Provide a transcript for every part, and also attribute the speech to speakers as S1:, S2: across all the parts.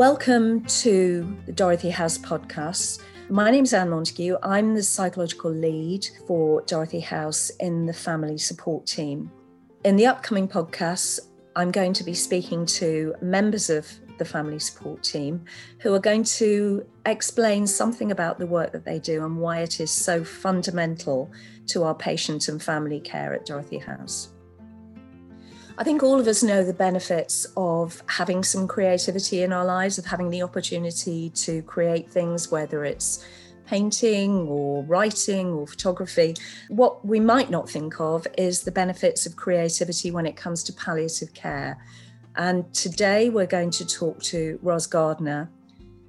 S1: Welcome to the Dorothy House podcast. My name is Anne Montague. I'm the psychological lead for Dorothy House in the family support team. In the upcoming podcasts, I'm going to be speaking to members of the family support team who are going to explain something about the work that they do and why it is so fundamental to our patient and family care at Dorothy House. I think all of us know the benefits of having some creativity in our lives, of having the opportunity to create things, whether it's painting or writing or photography. What we might not think of is the benefits of creativity when it comes to palliative care. And today we're going to talk to Ros Gardiner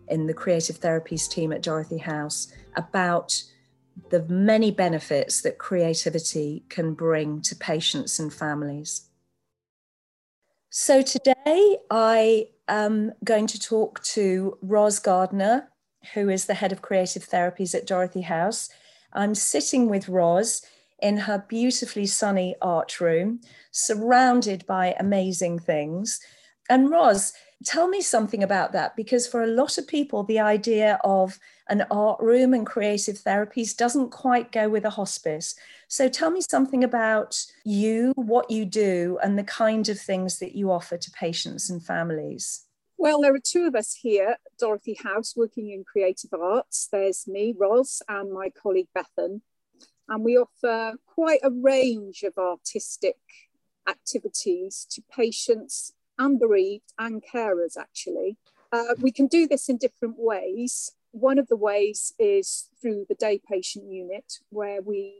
S1: in the creative therapies team at Dorothy House about the many benefits that creativity can bring to patients and families. So today I am going to talk to Ros Gardiner, who is the head of creative therapies at Dorothy House. I'm sitting with Ros in her beautifully sunny art room, surrounded by amazing things. And Ros, tell me something about that because for a lot of people, the idea of an art room and creative therapies doesn't quite go with a hospice. So tell me something about you, what you do, and the kind of things that you offer to patients and families.
S2: Well, there are two of us here Dorothy House working in creative arts. There's me, Ros, and my colleague Bethan. And we offer quite a range of artistic activities to patients and bereaved and carers, actually. Uh, we can do this in different ways. One of the ways is through the day patient unit, where we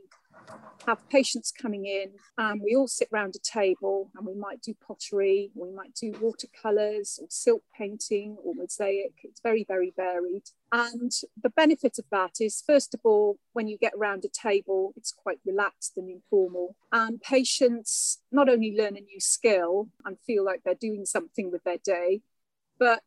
S2: have patients coming in and we all sit round a table and we might do pottery, we might do watercolours or silk painting or mosaic. It's very, very varied. And the benefit of that is, first of all, when you get around a table, it's quite relaxed and informal. And patients not only learn a new skill and feel like they're doing something with their day, but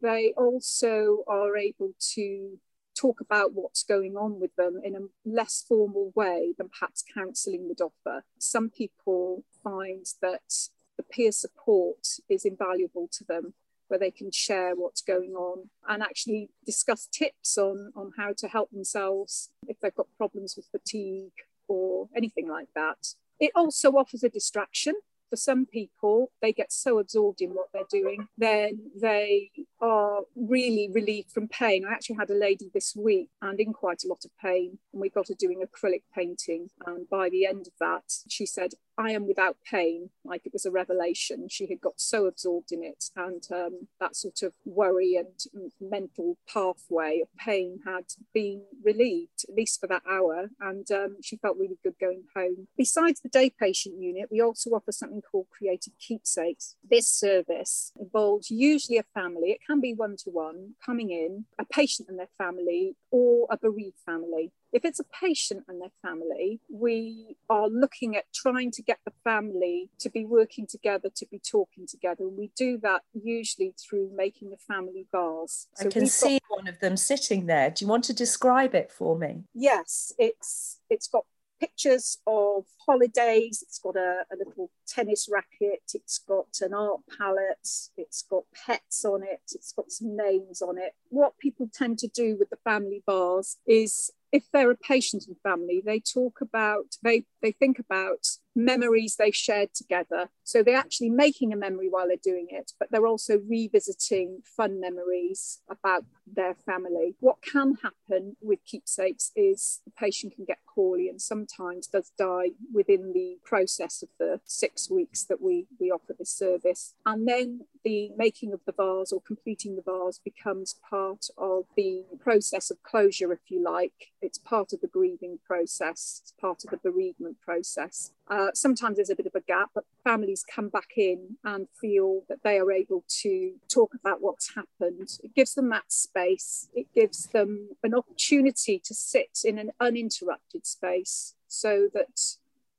S2: they also are able to talk about what's going on with them in a less formal way than perhaps counselling would offer. Some people find that the peer support is invaluable to them where they can share what's going on and actually discuss tips on, on how to help themselves if they've got problems with fatigue or anything like that. It also offers a distraction for some people, they get so absorbed in what they're doing, then they are really relieved from pain. I actually had a lady this week and in quite a lot of pain, and we got her doing acrylic painting. And by the end of that, she said, I am without pain, like it was a revelation. She had got so absorbed in it, and um, that sort of worry and mental pathway of pain had been relieved, at least for that hour, and um, she felt really good going home. Besides the day patient unit, we also offer something called Creative Keepsakes. This service involves usually a family, it can be one to one, coming in, a patient and their family, or a bereaved family. If it's a patient and their family, we are looking at trying to get the family to be working together, to be talking together. And we do that usually through making the family vase.
S1: So I can see got, one of them sitting there. Do you want to describe it for me?
S2: Yes, it's it's got pictures of holidays. It's got a, a, little tennis racket. It's got an art palette. It's got pets on it. It's got some names on it. What people tend to do with the family bars is if they're a patient and family, they talk about, they, they think about memories they've shared together. So they're actually making a memory while they're doing it, but they're also revisiting fun memories about their family. What can happen with keepsakes is the patient can get poorly and sometimes does die within the process of the six weeks that we, we offer this service. And then the making of the vase or completing the vase becomes part of the process of closure, if you like. It's part of the grieving process, it's part of the bereavement process. Uh, sometimes there's a bit of a gap, but families come back in and feel that they are able to talk about what's happened. It gives them that space, it gives them an opportunity to sit in an uninterrupted space so that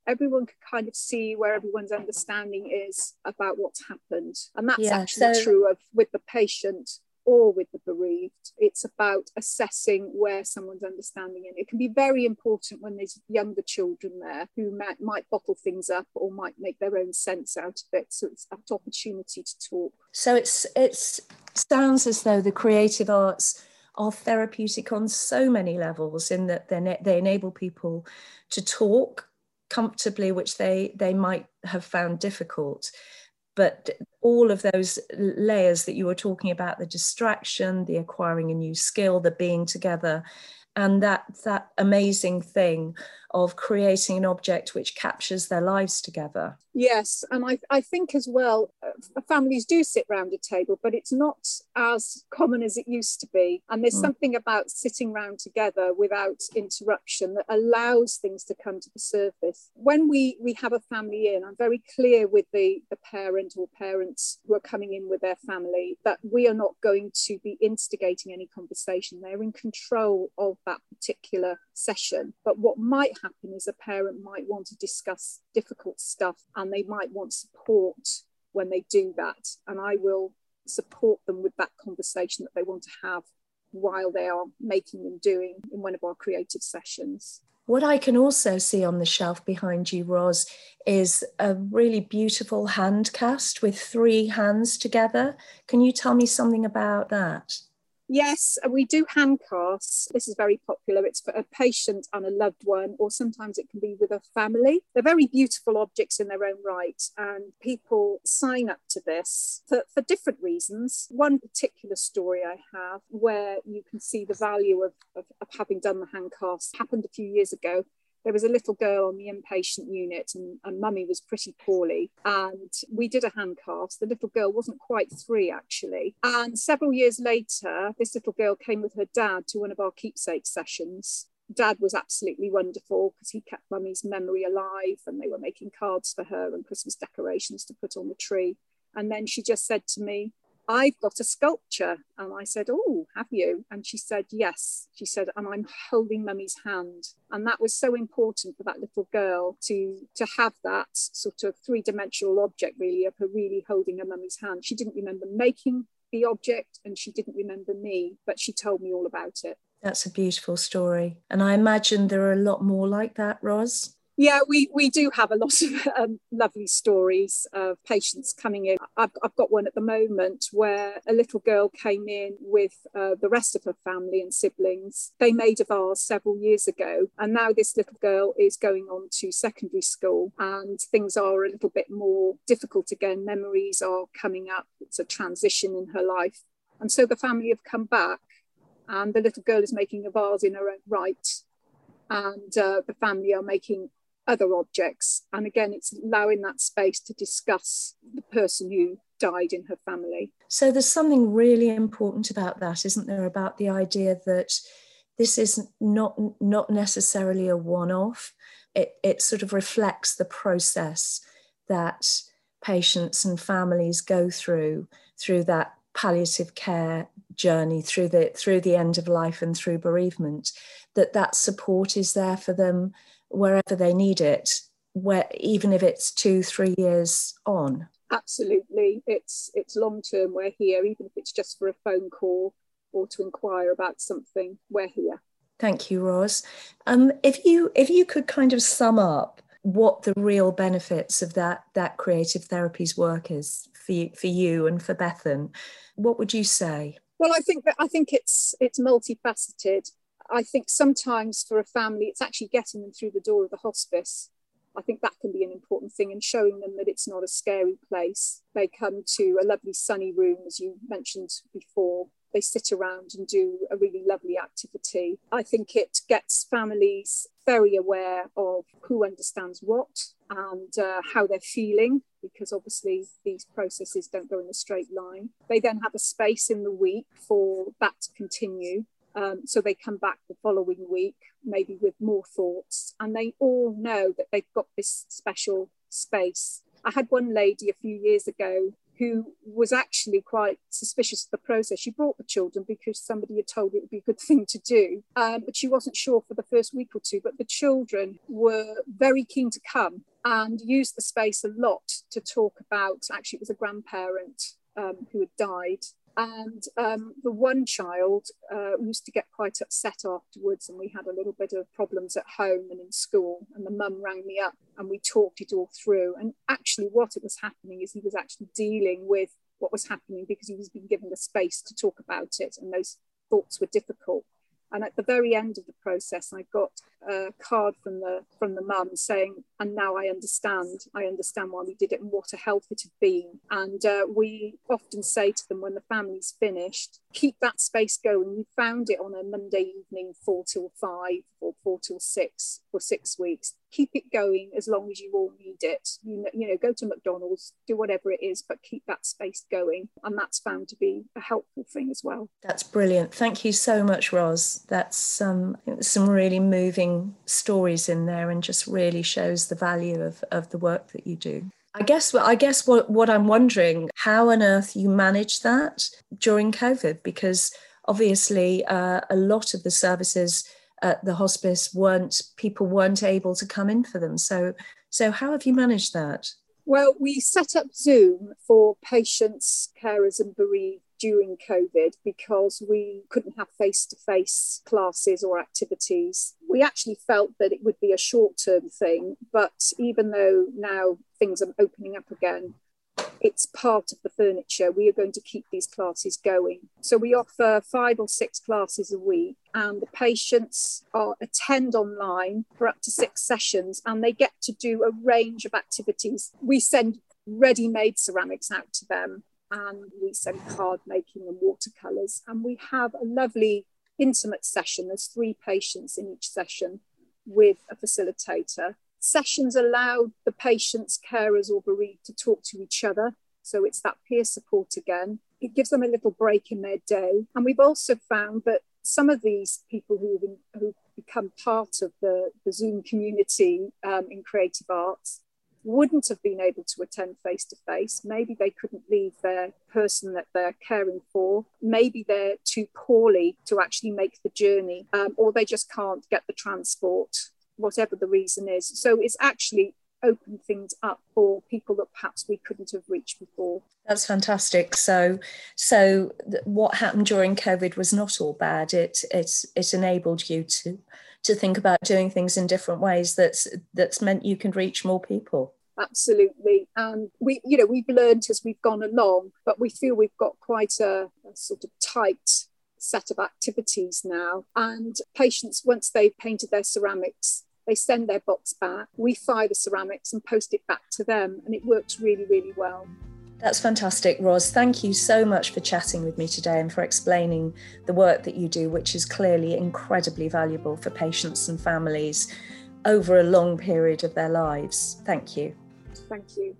S2: everyone can kind of see where everyone's understanding is about what's happened. And that's yeah, actually so... true of with the patient or with the bereaved. It's about assessing where someone's understanding it. It can be very important when there's younger children there who might, might bottle things up or might make their own sense out of it. So it's that opportunity to talk.
S1: So it's it's sounds as though the creative arts are therapeutic on so many levels in that they enable people to talk comfortably, which they, they might have found difficult. But all of those layers that you were talking about the distraction, the acquiring a new skill, the being together, and that that amazing thing of creating an object which captures their lives together.
S2: Yes and i, I think as well uh, families do sit round a table but it's not as common as it used to be. And there's mm. something about sitting round together without interruption that allows things to come to the surface. When we we have a family in i'm very clear with the the parent or parents who are coming in with their family that we are not going to be instigating any conversation. They're in control of that particular session. But what might happen is a parent might want to discuss difficult stuff and they might want support when they do that. And I will support them with that conversation that they want to have while they are making and doing in one of our creative sessions.
S1: What I can also see on the shelf behind you, Ros, is a really beautiful hand cast with three hands together. Can you tell me something about that?
S2: Yes, uh, we do hand casts. This is very popular. It's for a patient and a loved one, or sometimes it can be with a family. They're very beautiful objects in their own right, and people sign up to this for, for different reasons. One particular story I have where you can see the value of, of, of having done the hand cast happened a few years ago there was a little girl on the inpatient unit and, and mummy was pretty poorly. And we did a hand cast the little girl wasn't quite three actually. And several years later this little girl came with her dad to one of our keepsake sessions. Dad was absolutely wonderful because he kept mummy's memory alive and they were making cards for her and christmas decorations to put on the tree. And then she just said to me I've got a sculpture. And I said, Oh, have you? And she said, Yes. She said, and I'm holding mummy's hand. And that was so important for that little girl to, to have that sort of three dimensional object, really, of her really holding her mummy's hand. She didn't remember making the object and she didn't remember me, but she told me all about it.
S1: That's a beautiful story. And I imagine there are a lot more like that, Ros.
S2: Yeah, we, we do have a lot of um, lovely stories of patients coming in. I've, I've got one at the moment where a little girl came in with uh, the rest of her family and siblings. They made a vase several years ago, and now this little girl is going on to secondary school, and things are a little bit more difficult again. Memories are coming up, it's a transition in her life. And so the family have come back, and the little girl is making a vase in her own right and uh, the family are making other objects. And again, it's allowing that space to discuss the person who died in her family.
S1: So there's something really important about that, isn't there? About the idea that this is not not necessarily a one-off. It it sort of reflects the process that patients and families go through through that palliative care journey through the through the end of life and through bereavement that that support is there for them wherever they need it, where even if it's two, three years on.
S2: Absolutely, it's it's long term. We're here, even if it's just for a phone call or to inquire about something. We're here.
S1: Thank you, Ros. Um, if you if you could kind of sum up what the real benefits of that that creative therapies work is for you, for you and for Bethan, what would you say?
S2: Well, I think that I think it's it's multifaceted. I think sometimes for a family, it's actually getting them through the door of the hospice. I think that can be an important thing and showing them that it's not a scary place. They come to a lovely sunny room, as you mentioned before. They sit around and do a really lovely activity. I think it gets families very aware of who understands what and uh, how they're feeling, because obviously these processes don't go in a straight line. They then have a space in the week for that to continue um, so they come back the following week, maybe with more thoughts, and they all know that they've got this special space. I had one lady a few years ago who was actually quite suspicious of the process. She brought the children because somebody had told her it would be a good thing to do, um, but she wasn't sure for the first week or two. But the children were very keen to come and use the space a lot to talk about. Actually, it was a grandparent um, who had died and um, the one child uh, used to get quite upset afterwards, and we had a little bit of problems at home and in school. And the mum rang me up, and we talked it all through. And actually, what it was happening is he was actually dealing with what was happening because he was being given the space to talk about it and those thoughts were difficult and at the very end of the process, I got a card from the from the mum saying, "And now I understand. I understand why we did it and what a help it had been." And uh, we often say to them when the family's finished, "Keep that space going. You found it on a Monday evening, four till five or four till six for six weeks keep it going as long as you all need it. You know, you know, go to McDonald's, do whatever it is, but keep that space going. And that's found to be a helpful thing as well.
S1: That's brilliant. Thank you so much, Ros. That's um, some really moving stories in there and just really shows the value of, of the work that you do. I guess I guess what, what I'm wondering, how on earth you manage that during COVID, because obviously uh, a lot of the services at the hospice weren't people weren't able to come in for them. So so how have you managed that?
S2: Well, we set up Zoom for patients, carers, and bereaved during COVID because we couldn't have face to face classes or activities. We actually felt that it would be a short term thing, but even though now things are opening up again, it's part of the furniture. We are going to keep these classes going. So we offer five or six classes a week, and the patients are attend online for up to six sessions, and they get to do a range of activities. We send ready-made ceramics out to them, and we send card making and watercolors, and we have a lovely intimate session. There's three patients in each session with a facilitator Sessions allowed the patients, carers, or bereaved to talk to each other. So it's that peer support again. It gives them a little break in their day. And we've also found that some of these people who've, who've become part of the, the Zoom community um, in creative arts wouldn't have been able to attend face to face. Maybe they couldn't leave their person that they're caring for. Maybe they're too poorly to actually make the journey, um, or they just can't get the transport whatever the reason is. So it's actually opened things up for people that perhaps we couldn't have reached before.
S1: That's fantastic. So, so what happened during COVID was not all bad. It it's it enabled you to to think about doing things in different ways. That's that's meant you can reach more people.
S2: Absolutely, and we you know we've learned as we've gone along, but we feel we've got quite a, a sort of tight set of activities now. And patients, once they've painted their ceramics, they send their box back, we fire the ceramics and post it back to them, and it works really, really well.
S1: That's fantastic, Ros. Thank you so much for chatting with me today and for explaining the work that you do, which is clearly incredibly valuable for patients and families over a long period of their lives. Thank you.
S2: Thank you.